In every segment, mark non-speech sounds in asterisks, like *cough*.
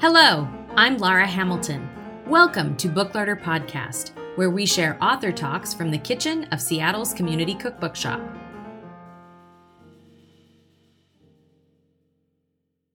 Hello, I'm Lara Hamilton. Welcome to Booklarder Podcast, where we share author talks from the kitchen of Seattle's Community Cookbook Shop.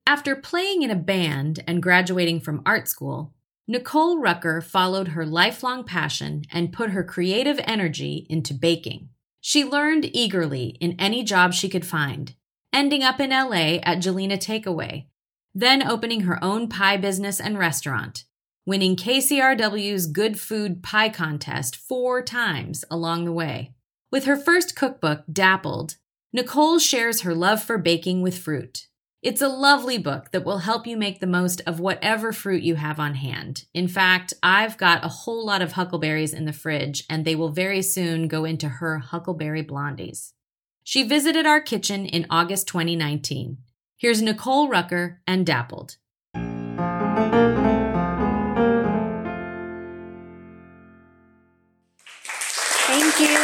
After playing in a band and graduating from art school, Nicole Rucker followed her lifelong passion and put her creative energy into baking. She learned eagerly in any job she could find, ending up in LA at Gjelina Takeaway, then opening her own pie business and restaurant, winning KCRW's Good Food Pie Contest four times along the way. With her first cookbook, Dappled, Nicole shares her love for baking with fruit. It's a lovely book that will help you make the most of whatever fruit you have on hand. In fact, I've got a whole lot of huckleberries in the fridge, and they will very soon go into her Huckleberry Blondies. She visited our kitchen in August 2019. Here's Nicole Rucker and Dappled. Thank you.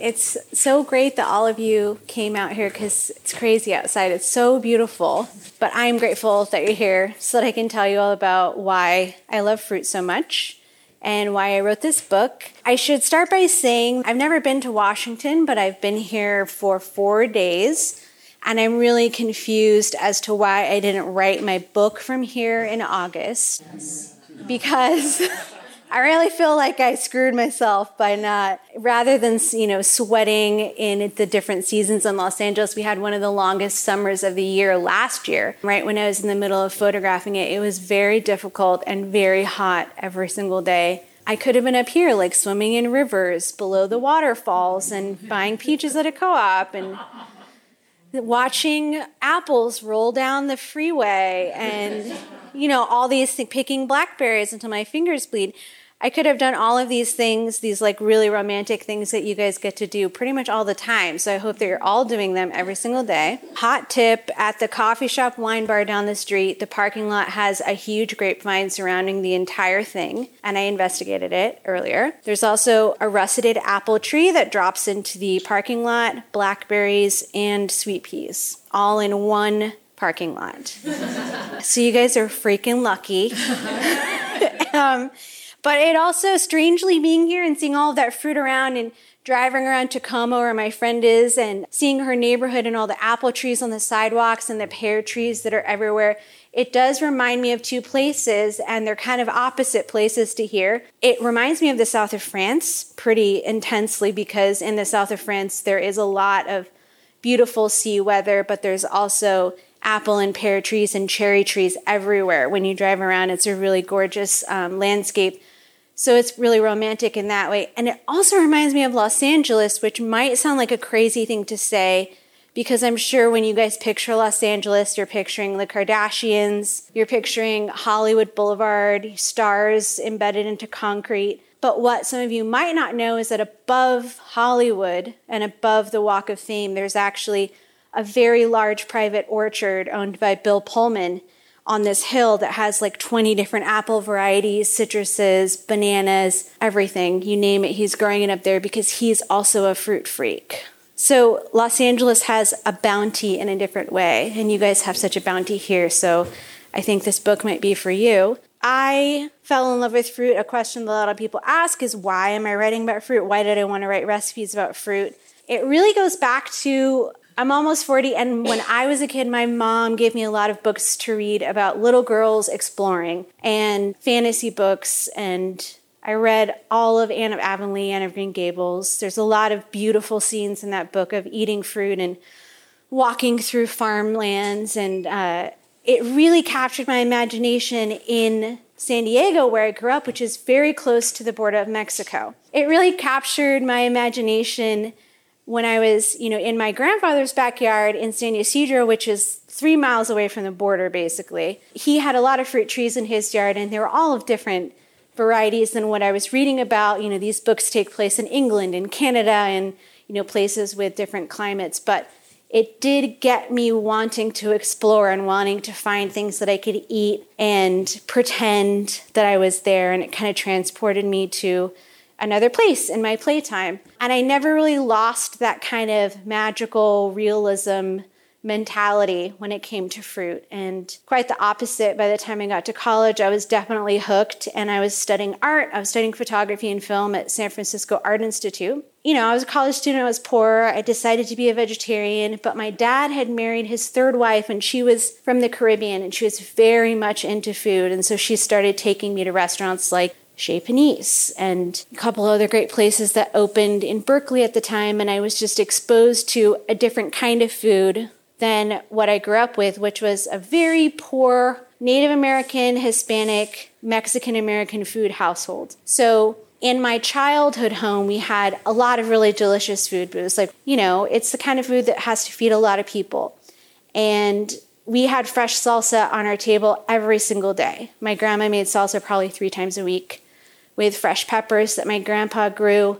It's so great that all of you came out here because it's crazy outside. It's so beautiful. But I'm grateful that you're here so that I can tell you all about why I love fruit so much and why I wrote this book. I should start by saying I've never been to Washington, but I've been here for four days. And I'm really confused as to why I didn't write my book from here in August. Because *laughs* I really feel like I screwed myself by not, rather than, you know, sweating in the different seasons in Los Angeles, we had one of the longest summers of the year last year. Right when I was in the middle of photographing it, it was very difficult and very hot every single day. I could have been up here, like swimming in rivers below the waterfalls and buying peaches at a co op and watching apples roll down the freeway and, you know, all these picking blackberries until my fingers bleed. I could have done all of these things, these like really romantic things that you guys get to do pretty much all the time. So I hope that you're all doing them every single day. Hot tip at the coffee shop wine bar down the street, the parking lot has a huge grapevine surrounding the entire thing, and I investigated it earlier. There's also a russeted apple tree that drops into the parking lot, blackberries, and sweet peas, all in one parking lot. so you guys are freaking lucky. *laughs* um, but it also, strangely, being here and seeing all of that fruit around and driving around Tacoma where my friend is and seeing her neighborhood and all the apple trees on the sidewalks and the pear trees that are everywhere, it does remind me of two places and they're kind of opposite places to here. It reminds me of the south of France pretty intensely because in the south of France there is a lot of beautiful sea weather, but there's also apple and pear trees and cherry trees everywhere. When you drive around, it's a really gorgeous um, landscape. So it's really romantic in that way. And it also reminds me of Los Angeles, which might sound like a crazy thing to say because I'm sure when you guys picture Los Angeles, you're picturing the Kardashians, you're picturing Hollywood Boulevard, stars embedded into concrete. But what some of you might not know is that above Hollywood and above the Walk of Fame, there's actually a very large private orchard owned by Bill Pullman on this hill that has like 20 different apple varieties, citruses, bananas, everything. You name it, he's growing it up there because he's also a fruit freak. So Los Angeles has a bounty in a different way, and you guys have such a bounty here. So I think this book might be for you. I fell in love with fruit. A question that a lot of people ask is why am I writing about fruit? Why did I want to write recipes about fruit? It really goes back to I'm almost 40, and when I was a kid, my mom gave me a lot of books to read about little girls exploring and fantasy books. And I read all of Anne of Avonlea, Anne of Green Gables. There's a lot of beautiful scenes in that book of eating fruit and walking through farmlands. And uh, it really captured my imagination in San Diego, where I grew up, which is very close to the border of Mexico. It really captured my imagination when I was, you know, in my grandfather's backyard in San Ysidro, which is three miles away from the border, basically, he had a lot of fruit trees in his yard, and they were all of different varieties than what I was reading about. You know, these books take place in England and Canada and, you know, places with different climates. But it did get me wanting to explore and wanting to find things that I could eat and pretend that I was there. And it kind of transported me to another place in my playtime. And I never really lost that kind of magical realism mentality when it came to fruit. And quite the opposite, by the time I got to college, I was definitely hooked and I was studying art. I was studying photography and film at San Francisco Art Institute. You know, I was a college student, I was poor. I decided to be a vegetarian, but my dad had married his third wife and she was from the Caribbean and she was very much into food. And so she started taking me to restaurants like Chez Panisse and a couple other great places that opened in Berkeley at the time. And I was just exposed to a different kind of food than what I grew up with, which was a very poor Native American, Hispanic, Mexican American food household. So in my childhood home, we had a lot of really delicious food, but it was like, you know, it's the kind of food that has to feed a lot of people. And we had fresh salsa on our table every single day. My grandma made salsa probably three times a week with fresh peppers that my grandpa grew.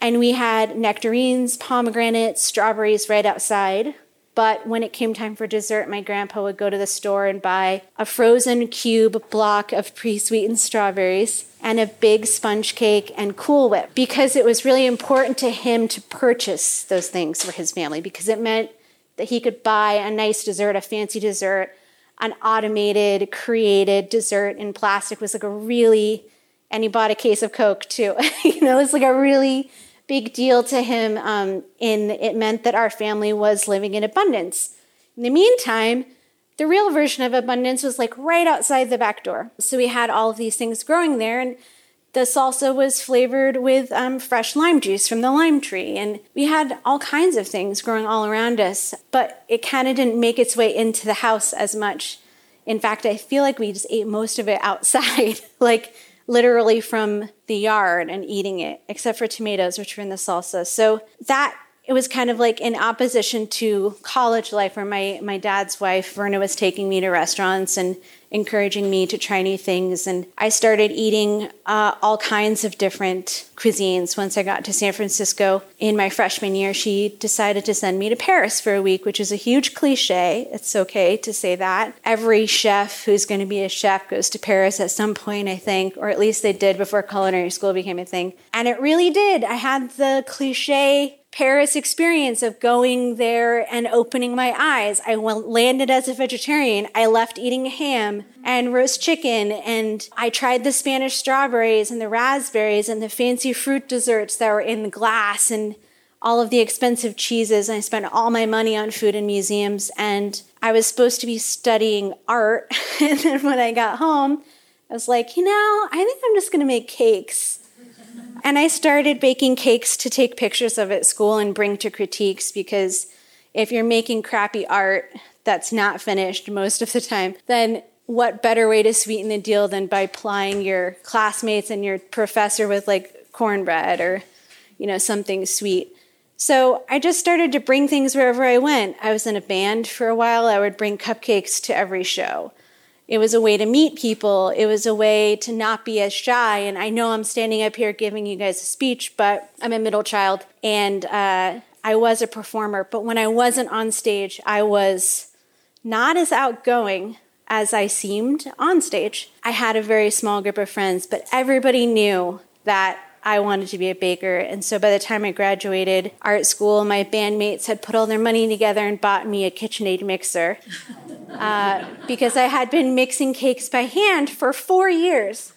And we had nectarines, pomegranates, strawberries right outside. But when it came time for dessert, my grandpa would go to the store and buy a frozen cube block of pre sweetened strawberries and a big sponge cake and Cool Whip because it was really important to him to purchase those things for his family because it meant that he could buy a nice dessert, a fancy dessert, an automated, created dessert in plastic was like a really and he bought a case of Coke too. *laughs* you know, it's like a really big deal to him. Um, in it meant that our family was living in abundance. In the meantime, the real version of abundance was like right outside the back door. So we had all of these things growing there, and the salsa was flavored with um, fresh lime juice from the lime tree. And we had all kinds of things growing all around us, but it kind of didn't make its way into the house as much. In fact, I feel like we just ate most of it outside. *laughs* like literally from the yard and eating it, except for tomatoes, which were in the salsa. So that it was kind of like in opposition to college life where my, my dad's wife, Verna, was taking me to restaurants and encouraging me to try new things. And I started eating uh, all kinds of different cuisines. Once I got to San Francisco in my freshman year, she decided to send me to Paris for a week, which is a huge cliche. It's okay to say that. Every chef who's going to be a chef goes to Paris at some point, I think, or at least they did before culinary school became a thing. And it really did. I had the cliche Paris experience of going there and opening my eyes. I landed as a vegetarian. I left eating ham and roast chicken, and I tried the Spanish strawberries and the raspberries and the fancy fruit desserts that were in the glass and all of the expensive cheeses. I spent all my money on food and museums, and I was supposed to be studying art. *laughs* and then when I got home, I was like, you know, I think I'm just going to make cakes. And I started baking cakes to take pictures of at school and bring to critiques because if you're making crappy art that's not finished most of the time, then what better way to sweeten the deal than by plying your classmates and your professor with like cornbread or, you know, something sweet. So I just started to bring things wherever I went. I was in a band for a while. I would bring cupcakes to every show. It was a way to meet people. It was a way to not be as shy. And I know I'm standing up here giving you guys a speech, but I'm a middle child and uh, I was a performer. But when I wasn't on stage, I was not as outgoing as I seemed on stage. I had a very small group of friends, but everybody knew that I wanted to be a baker. And so by the time I graduated art school, my bandmates had put all their money together and bought me a KitchenAid mixer. *laughs* Uh, because I had been mixing cakes by hand for four years.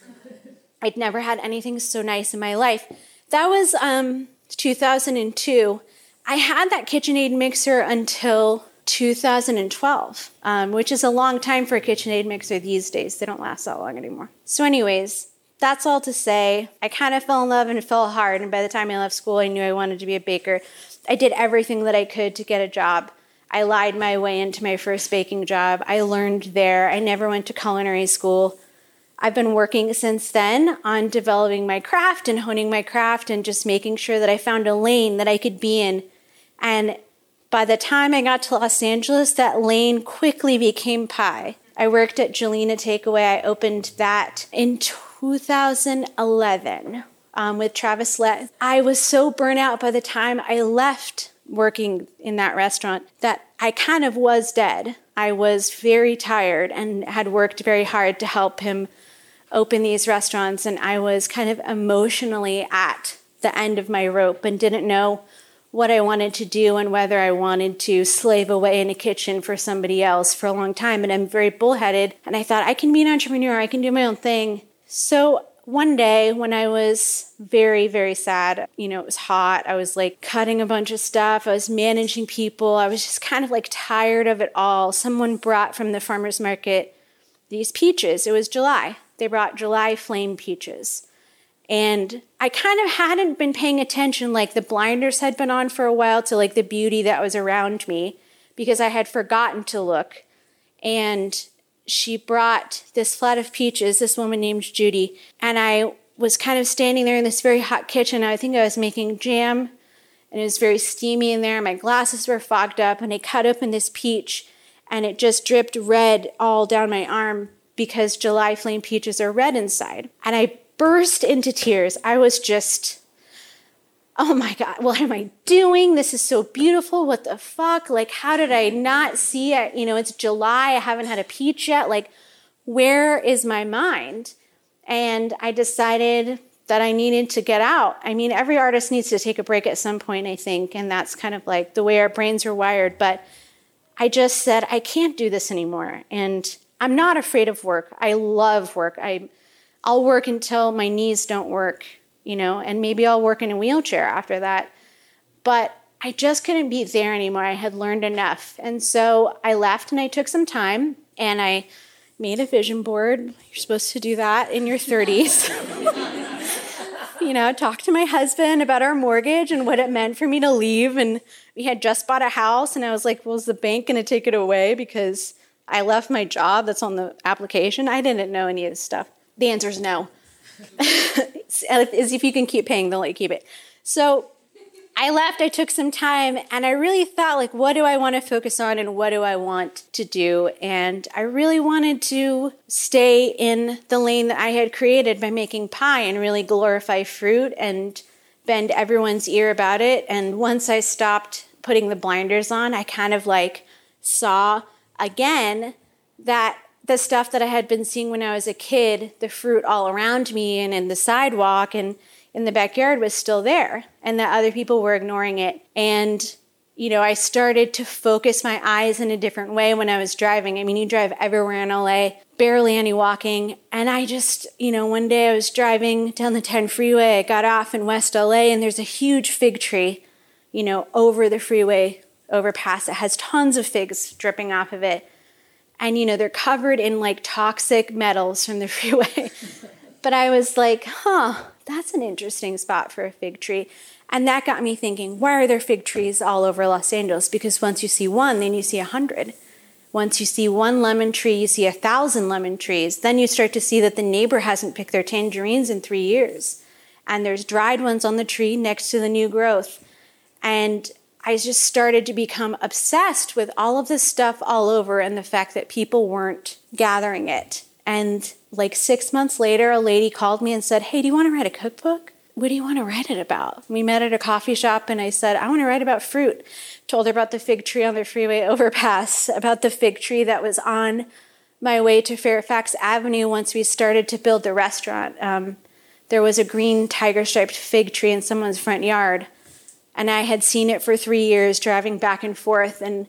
I'd never had anything so nice in my life. That was um, 2002. I had that KitchenAid mixer until 2012, um, which is a long time for a KitchenAid mixer these days. They don't last that long anymore. So, anyways, that's all to say. I kind of fell in love and fell hard. And by the time I left school, I knew I wanted to be a baker. I did everything that I could to get a job. I lied my way into my first baking job. I learned there. I never went to culinary school. I've been working since then on developing my craft and honing my craft and just making sure that I found a lane that I could be in. And by the time I got to Los Angeles, that lane quickly became pie. I worked at Gjelina Takeaway. I opened that in 2011 um, with Travis Lett. I was so burnt out by the time I left working in that restaurant that I kind of was dead. I was very tired and had worked very hard to help him open these restaurants and I was kind of emotionally at the end of my rope and didn't know what I wanted to do and whether I wanted to slave away in a kitchen for somebody else for a long time. And I'm very bullheaded. And I thought, I can be an entrepreneur, I can do my own thing. So one day when I was very, very sad, you know, it was hot. I was like cutting a bunch of stuff. I was managing people. I was just kind of like tired of it all. Someone brought from the farmer's market these peaches. It was July. They brought July flame peaches. And I kind of hadn't been paying attention, like the blinders had been on for a while to like the beauty that was around me because I had forgotten to look. And she brought this flat of peaches, this woman named Judy, and I was kind of standing there in this very hot kitchen. I think I was making jam, and it was very steamy in there. My glasses were fogged up, and I cut open this peach, and it just dripped red all down my arm because July flame peaches are red inside. And I burst into tears. I was just, oh my God, what am I doing? This is so beautiful. What the fuck? Like, how did I not see it? You know, it's July. I haven't had a peach yet. Like, where is my mind? And I decided that I needed to get out. I mean, every artist needs to take a break at some point, I think, and that's kind of like the way our brains are wired. But I just said, I can't do this anymore. And I'm not afraid of work. I love work. I I'll work until my knees don't work, you know, and maybe I'll work in a wheelchair after that. But I just couldn't be there anymore. I had learned enough. And so I left and I took some time and I made a vision board. You're supposed to do that in your 30s. *laughs* you know, talk to my husband about our mortgage and what it meant for me to leave. And we had just bought a house, and I was like, well, is the bank going to take it away because I left my job that's on the application? I didn't know any of this stuff. The answer is no. *laughs* As uh, if you can keep paying, they'll let you keep it. So I left, I took some time, and I really thought, like, what do I want to focus on and what do I want to do? And I really wanted to stay in the lane that I had created by making pie and really glorify fruit and bend everyone's ear about it. And once I stopped putting the blinders on, I kind of like saw again that the stuff that I had been seeing when I was a kid, the fruit all around me and in the sidewalk and in the backyard was still there, and that other people were ignoring it. And, you know, I started to focus my eyes in a different way when I was driving. I mean, you drive everywhere in LA, barely any walking. And I just, you know, one day I was driving down the 10 freeway, I got off in West LA, and there's a huge fig tree, you know, over the freeway overpass. It has tons of figs dripping off of it and you know they're covered in like toxic metals from the *laughs* freeway. But i was like huh that's an interesting spot for a fig tree. And that got me thinking why are there fig trees all over los angeles? Because once you see one then you see a hundred. Once you see one lemon tree you see a thousand lemon trees. Then you start to see that the neighbor hasn't picked their tangerines in three years. And there's dried ones on the tree next to the new growth. And I just started to become obsessed with all of this stuff all over and the fact that people weren't gathering it. And like six months later, a lady called me and said, Hey, do you want to write a cookbook? What do you want to write it about? We met at a coffee shop and I said, I want to write about fruit. Told her about the fig tree on the freeway overpass, *laughs* about the fig tree that was on my way to Fairfax Avenue once we started to build the restaurant. Um, there was a green tiger striped fig tree in someone's front yard and I had seen it for three years driving back and forth. And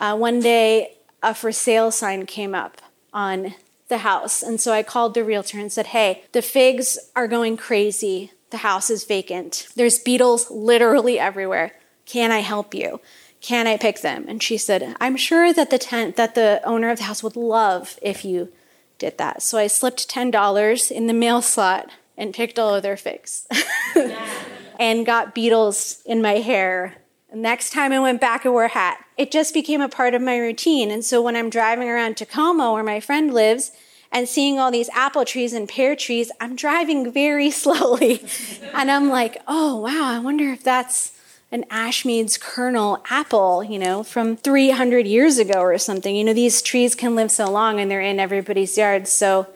uh, one day, a for sale sign came up on the house. And so I called the realtor and said, Hey, the figs are going crazy. The house is vacant. There's beetles literally everywhere. Can I help you? Can I pick them? And she said, I'm sure that the tent that the owner of the house would love if you did that. So I slipped $10 in the mail slot and picked all of their figs. *laughs* Yeah and got beetles in my hair. next time I went back, I wore a hat. It just became a part of my routine. And so when I'm driving around Tacoma, where my friend lives, and seeing all these apple trees and pear trees, I'm driving very *laughs* slowly. and I'm like, oh, wow, I wonder if that's an Ashmead's kernel apple, you know, from 300 years ago or something. You know, these trees can live so long and they're in everybody's yards. So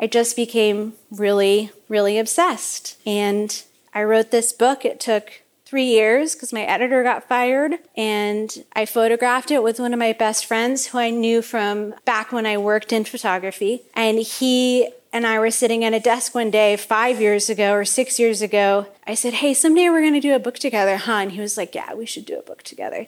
I just became really, really obsessed. And I wrote this book. It took three years because my editor got fired. And I photographed it with one of my best friends who I knew from back when I worked in photography. And he and I were sitting at a desk one day five years ago or six years ago. I said, Hey, someday we're going to do a book together, huh? And he was like, Yeah, we should do a book together.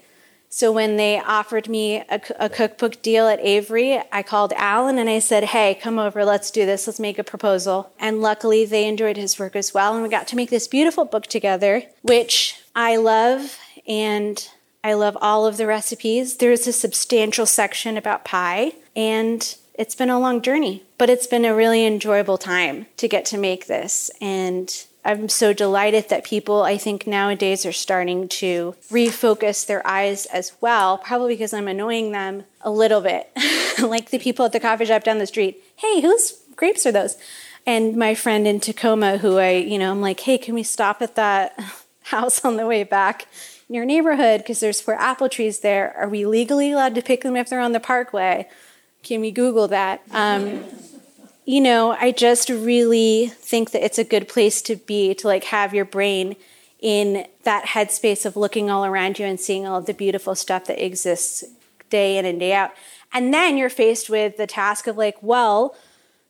So when they offered me a, a, cookbook deal at Avery, I called Alan and I said, Hey, come over, let's do this, let's make a proposal. And luckily, they enjoyed his work as well. And we got to make this beautiful book together, which I love. And I love all of the recipes. There's a substantial section about pie. And it's been a long journey, but it's been a really enjoyable time to get to make this. And I'm so delighted that people, I think, nowadays are starting to refocus their eyes as well, probably because I'm annoying them a little bit. *laughs* like the people at the coffee shop down the street hey, whose grapes are those? And my friend in Tacoma, who I, you know, I'm like, hey, can we stop at that *laughs* house on the way back in your neighborhood? Because there's four apple trees there. Are we legally allowed to pick them if they're on the parkway? Can we Google that? Um, you know, I just really think that it's a good place to be to like have your brain in that headspace of looking all around you and seeing all of the beautiful stuff that exists day in and day out. And then you're faced with the task of like, well,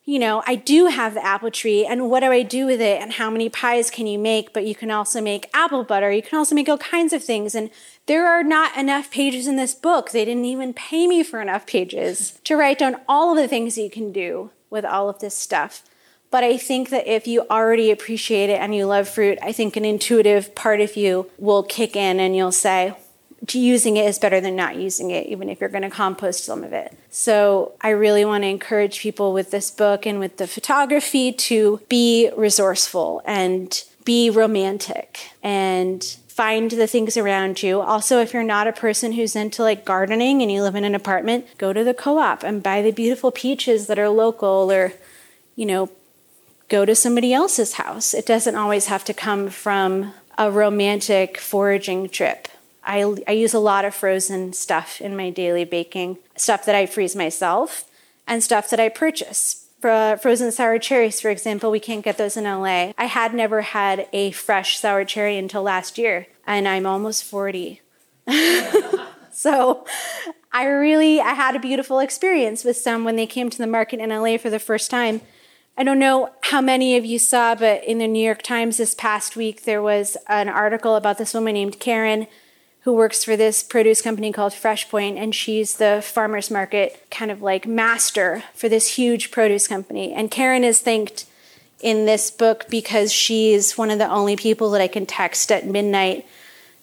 you know, I do have the apple tree, and what do I do with it? And how many pies can you make? But you can also make apple butter. You can also make all kinds of things. And there are not enough pages in this book. They didn't even pay me for enough pages to write down all of the things you can do with all of this stuff. But I think that if you already appreciate it and you love fruit, I think an intuitive part of you will kick in and you'll say, using it is better than not using it, even if you're going to compost some of it. So I really want to encourage people with this book and with the photography to be resourceful and be romantic and find the things around you. Also, if you're not a person who's into like gardening and you live in an apartment, go to the co op and buy the beautiful peaches that are local or, you know, go to somebody else's house. It doesn't always have to come from a romantic foraging trip. I, I use a lot of frozen stuff in my daily baking, stuff that I freeze myself and stuff that I purchase. For frozen sour cherries, for example, we can't get those in LA. I had never had a fresh sour cherry until last year, and I'm almost 40. *laughs* so I really I had a beautiful experience with some when they came to the market in LA for the first time. I don't know how many of you saw, but in the New York Times this past week, there was an article about this woman named Karen who works for this produce company called FreshPoint, and she's the farmers market kind of like master for this huge produce company. And Karen is thanked in this book because she's one of the only people that I can text at midnight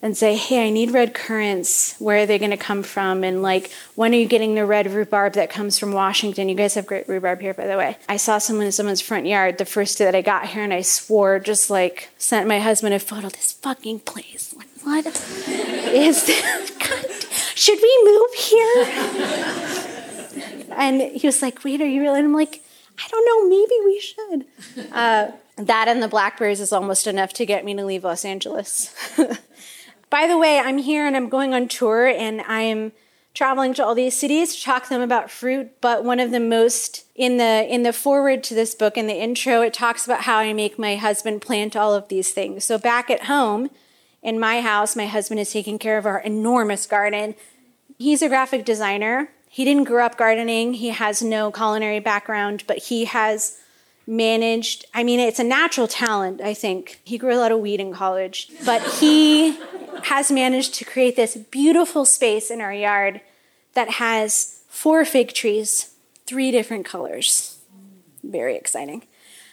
and say, hey, I need red currants. Where are they going to come from? And like, when are you getting the red rhubarb that comes from Washington? You guys have great rhubarb here, by the way. I saw someone in someone's front yard the first day that I got here, and I swore, just like, sent my husband a photo. Of this fucking place. What is this? *laughs* God, should we move here? and he was like, wait, are you really? And I'm like, I don't know, maybe we should. Uh, that and the blackberries is almost enough to get me to leave Los Angeles. *laughs* By the way, I'm here and I'm going on tour and I'm traveling to all these cities to talk to them about fruit, but one of the most in the in the forward to this book in the intro it talks about how I make my husband plant all of these things. So back at home in my house, my husband is taking care of our enormous garden. He's a graphic designer. He didn't grow up gardening. He has no culinary background, but he has managed i mean it's a natural talent i think. He grew a lot of weed in college but he has managed to create this beautiful space in our yard that has four fig trees three different colors. Very exciting.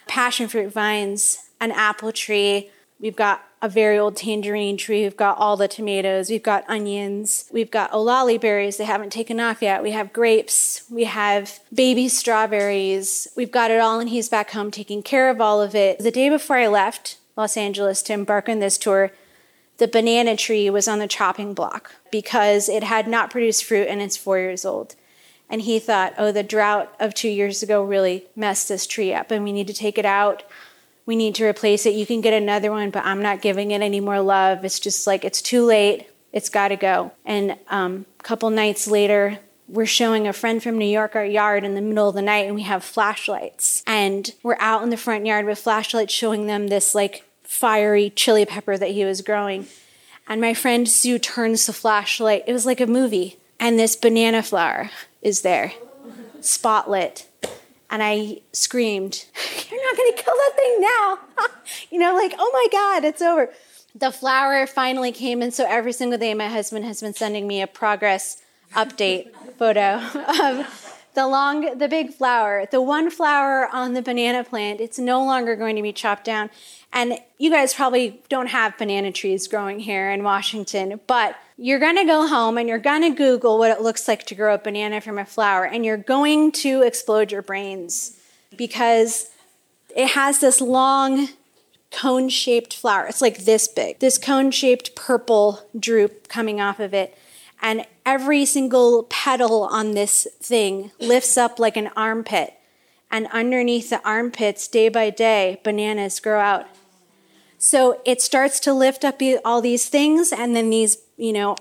Passion fruit vines an apple tree we've got a very old tangerine tree. We've got all the tomatoes. We've got onions. We've got olallieberries. They haven't taken off yet. We have grapes. We have baby strawberries. We've got it all, and he's back home taking care of all of it. The day before I left Los Angeles to embark on this tour, the banana tree was on the chopping block because it had not produced fruit and it's four years old. And he thought, oh, the drought of two years ago really messed this tree up and we need to take it out we need to replace it. You can get another one, but I'm not giving it any more love. It's just like it's too late. It's got to go. And um, a couple nights later, we're showing a friend from New York our yard in the middle of the night, and we have flashlights. And we're out in the front yard with flashlights showing them this like fiery chili pepper that he was growing. And my friend Sue turns the flashlight. It was like a movie. And this banana flower is there, spotlit And I screamed, You're not going to kill that thing now. *laughs* you know, like, oh my God, it's over. The flower finally came, and so every single day, my husband has been sending me a progress update photo *laughs* of the long, the big flower, the one flower on the banana plant. It's no longer going to be chopped down. And you guys probably don't have banana trees growing here in Washington, but you're going to go home and you're going to Google what it looks like to grow a banana from a flower, and you're going to explode your brains because it has this long cone shaped flower. It's like this big, this cone shaped purple droop coming off of it. And every single petal on this thing lifts up like an armpit. And underneath the armpits, day by day, bananas grow out. So it starts to lift up all these things, and then these, you know,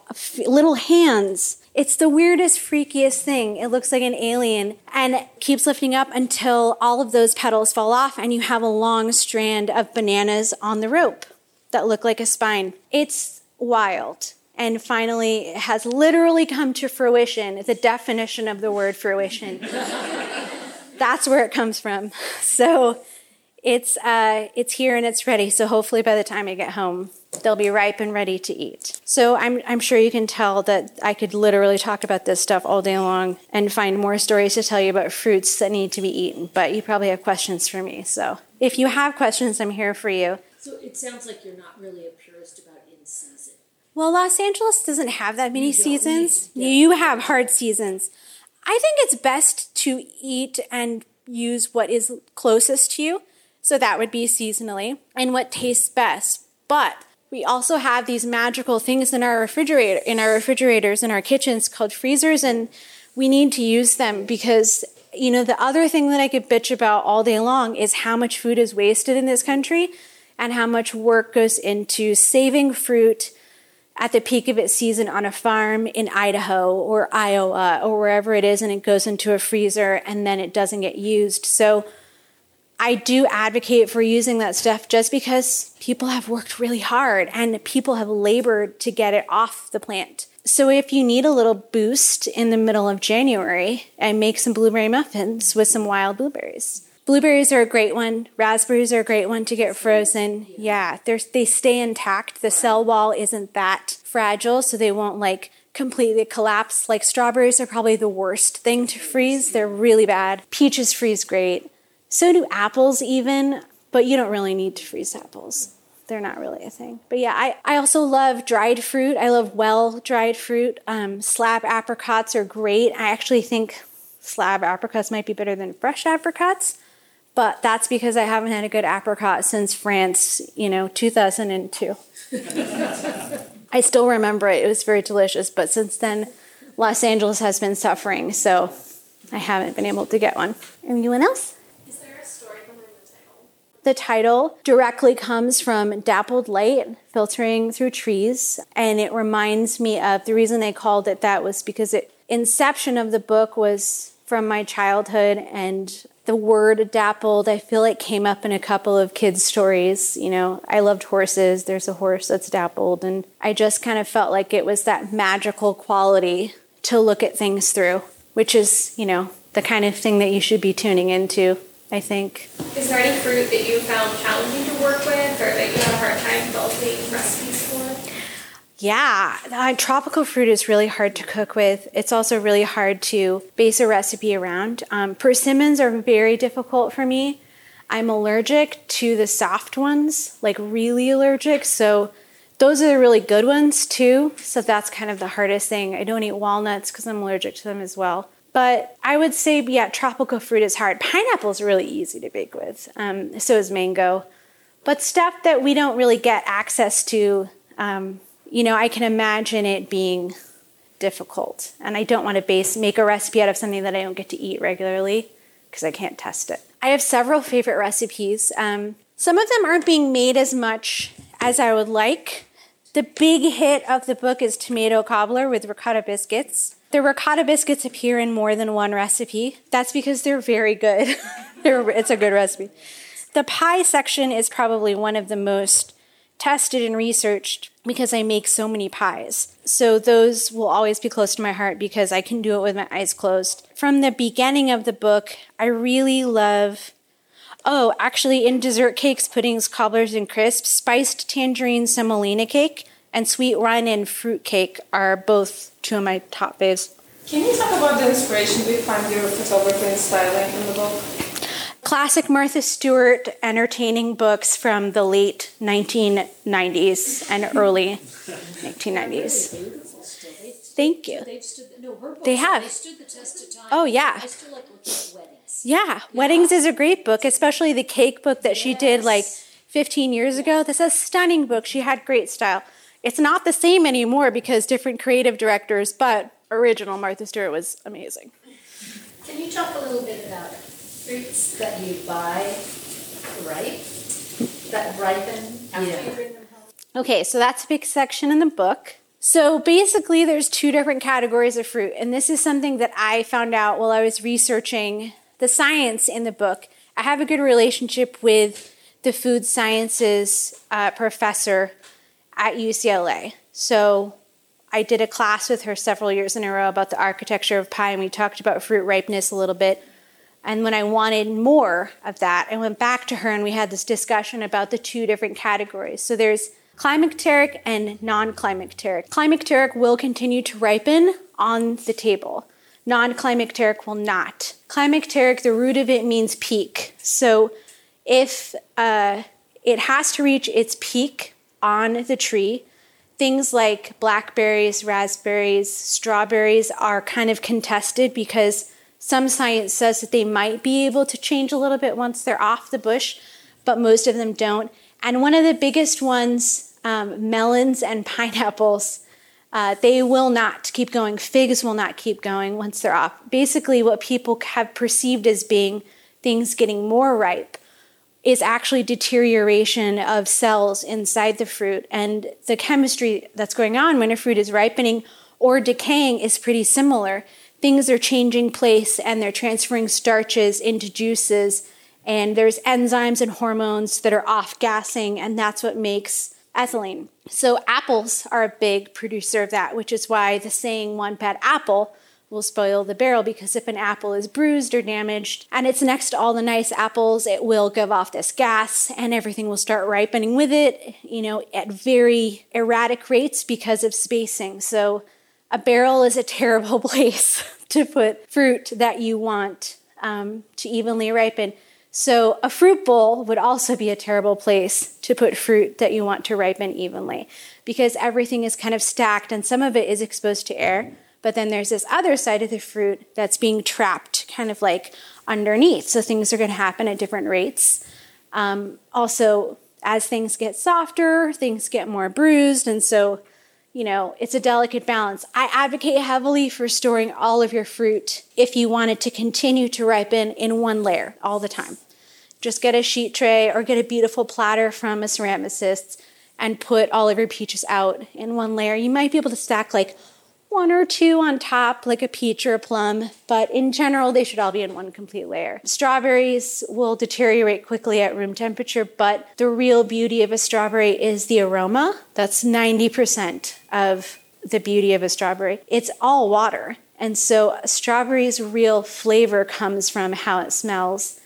little hands it's the weirdest, freakiest thing. It looks like an alien and keeps lifting up until all of those petals fall off and you have a long strand of bananas on the rope that look like a spine. It's wild. And finally, it has literally come to fruition, the definition of the word fruition. *laughs* That's where it comes from. So it's, uh, it's here and it's ready. So hopefully by the time I get home, they'll be ripe and ready to eat. So I'm, I'm sure you can tell that I could literally talk about this stuff all day long and find more stories to tell you about fruits that need to be eaten. But you probably have questions for me. So if you have questions, I'm here for you. So it sounds like you're not really a purist about. Well, Los Angeles doesn't have that many seasons. Yeah. You have hard seasons. I think it's best to eat and use what is closest to you. So that would be seasonally and what tastes best. But we also have these magical things in our refrigerator in our refrigerators in our kitchens called freezers and we need to use them because you know the other thing that I could bitch about all day long is how much food is wasted in this country and how much work goes into saving fruit at the peak of its season on a farm in Idaho or Iowa or wherever it is and it goes into a freezer and then it doesn't get used. So I do advocate for using that stuff just because people have worked really hard and people have labored to get it off the plant. So if you need a little boost in the middle of January, I make some blueberry muffins with some wild blueberries. Blueberries are a great one. Raspberries are a great one to get frozen. Yeah, they stay intact. The cell wall isn't that fragile, so they won't like completely collapse. Like strawberries are probably the worst thing to freeze. They're really bad. Peaches freeze great. So do apples, even, but you don't really need to freeze apples. They're not really a thing. But yeah, I, I also love dried fruit. I love well dried fruit. Um, slab apricots are great. I actually think slab apricots might be better than fresh apricots, but that's because I haven't had a good apricot since France, you know, 2002. *laughs* I still remember it. It was very delicious, but since then, Los Angeles has been suffering, so I haven't been able to get one. Anyone else? The title directly comes from dappled light filtering through trees, and it reminds me of the reason they called it that was because it inception of the book was from my childhood and the word dappled I feel like came up in a couple of kids stories, you know, I loved horses, there's a horse that's dappled and I just kind of felt like it was that magical quality to look at things through, which is, you know, the kind of thing that you should be tuning into I think. Is there any fruit that you found challenging to work with or that you had a hard time for? Yeah, uh, tropical fruit is really hard to cook with. It's also really hard to base a recipe around. Um, persimmons are very difficult for me. I'm allergic to the soft ones, like really allergic. So those are the really good ones too. So that's kind of the hardest thing. I don't eat walnuts because I'm allergic to them as well. But I would say, yeah, tropical fruit is hard. Pineapple is really easy to bake with. Um, so is mango. But stuff that we don't really get access to, um, you know, I can imagine it being difficult. And I don't want to base make a recipe out of something that I don't get to eat regularly because I can't test it. I have several favorite recipes. Um, some of them aren't being made as much as I would like. The big hit of the book is tomato cobbler with ricotta biscuits. The ricotta biscuits appear in more than one recipe. That's because they're very good. *laughs* it's a good recipe. The pie section is probably one of the most tested and researched because I make so many pies. So those will always be close to my heart because I can do it with my eyes closed. From the beginning of the book, I really love Oh, actually, in dessert cakes, puddings, cobblers, and crisps, spiced tangerine semolina cake and sweet wine and fruit cake are both two of my top faves. Can you talk about the inspiration behind your photography and styling in the book? Classic Martha Stewart entertaining books from the late 1990s and early 1990s. Beautiful still. They, Thank you. they've stood, no, books, They have. They stood the test of time. Oh, yeah. Like weddings. Yeah, Weddings is a great book, especially the cake book that she did like 15 years ago. That's a stunning book. She had great style. It's not the same anymore because different creative directors, but original Martha Stewart was amazing. Can you talk a little bit about fruits that you buy ripe, that ripen after Yeah. you bring them home? Okay, so that's a big section in the book. So basically, there's two different categories of fruit, and this is something that I found out while I was researching the science in the book. I have a good relationship with the food sciences uh, professor at UCLA. So I did a class with her several years in a row about the architecture of pie, and we talked about fruit ripeness a little bit. And when I wanted more of that, I went back to her and we had this discussion about the two different categories. So there's climacteric and non climacteric. Climacteric will continue to ripen on the table, non climacteric will not. Climacteric, the root of it means peak. So if uh, it has to reach its peak on the tree, things like blackberries, raspberries, strawberries are kind of contested because some science says that they might be able to change a little bit once they're off the bush, but most of them don't. And one of the biggest ones, um, melons and *laughs* pineapples, uh, they will not keep going. Figs will not keep going once they're off. Basically, what people have perceived as being things getting more ripe is actually deterioration of cells inside the fruit. And the chemistry that's going on when a fruit is ripening or decaying is pretty similar. Things are changing place and they're transferring starches into juices, and there's enzymes and hormones that are off gassing, and that's what makes ethylene. So, apples are a big producer of that, which is why the saying one bad apple will spoil the barrel because if an apple is bruised or damaged and it's next to all the nice apples, it will give off this gas and everything will start ripening with it, you know, at very erratic rates because of spacing. So a barrel is a terrible *laughs* place to put fruit that you want um, to evenly ripen. So a fruit bowl would also be a terrible place to put fruit that you want to ripen evenly because everything is kind of stacked and some of it is exposed to air. But then there's this other side of the fruit that's being trapped kind of like underneath. So things are going to happen at different rates. Um, also, as things get softer, things get more bruised. And so, you know, it's a delicate balance. I advocate heavily for storing all of your fruit if you want it to continue to ripen in one layer all the time. Just get a sheet tray or get a beautiful platter from a ceramicist and put all of your peaches out in one layer. You might be able to stack like one or two on top, like a peach or a plum, but in general, they should all be in one complete layer. Strawberries will deteriorate quickly at room temperature, but the real beauty of a strawberry is the aroma. That's 90% of the beauty of a strawberry. It's all water. And so, a strawberry's real flavor comes from how it smells.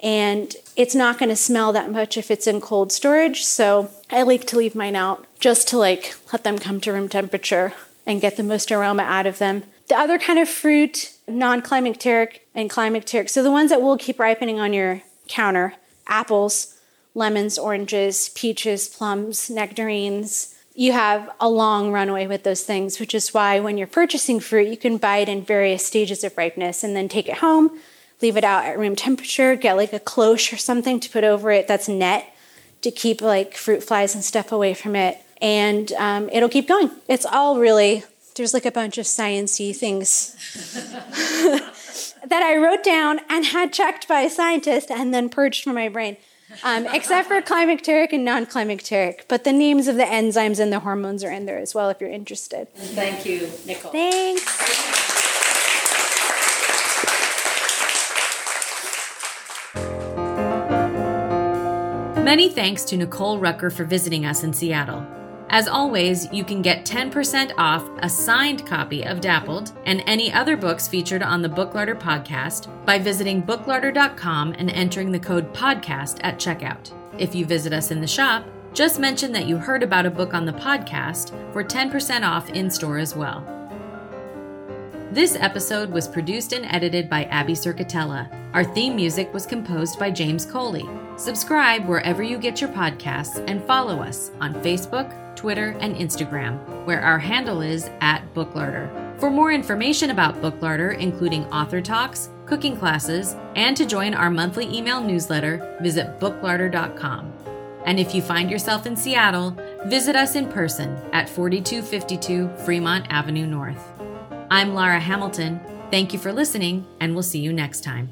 And it's not going to smell that much if it's in cold storage. So, I like to leave mine out just to like let them come to room temperature and get the most aroma out of them. The other kind of fruit, non climacteric and climacteric, so the ones that will keep ripening on your counter apples, lemons, oranges, peaches, plums, nectarines. You have a long runway with those things, which is why when you're purchasing fruit, you can buy it in various stages of ripeness and then take it home, leave it out at room temperature, get like a cloche or something to put over it that's net to keep like fruit flies and stuff away from it and um, it'll keep going. It's all really there's like a bunch of sciency things *laughs* that I wrote down and had checked by a scientist and then purged from my brain, um, except for climacteric and non-climacteric. But the names of the enzymes and the hormones are in there as well if you're interested. Thank you, Nicole. Thanks. Many thanks to Nicole Rucker for visiting us in Seattle. As always, you can get 10% off a signed copy of Dappled and any other books featured on the Booklarder podcast by visiting booklarder.com and entering the code podcast at checkout. If you visit us in the shop, just mention that you heard about a book on the podcast for 10% off in store as well. This episode was produced and edited by Abby Circatella. Our theme music was composed by James Coley. Subscribe wherever you get your podcasts and follow us on Facebook, Twitter, and Instagram, where our handle is at Booklarder. For more information about Booklarder, including author talks, cooking classes, and to join our monthly email newsletter, visit booklarder.com. And if you find yourself in Seattle, visit us in person at 4252 Fremont Avenue North. I'm Lara Hamilton. Thank you for listening, and we'll see you next time.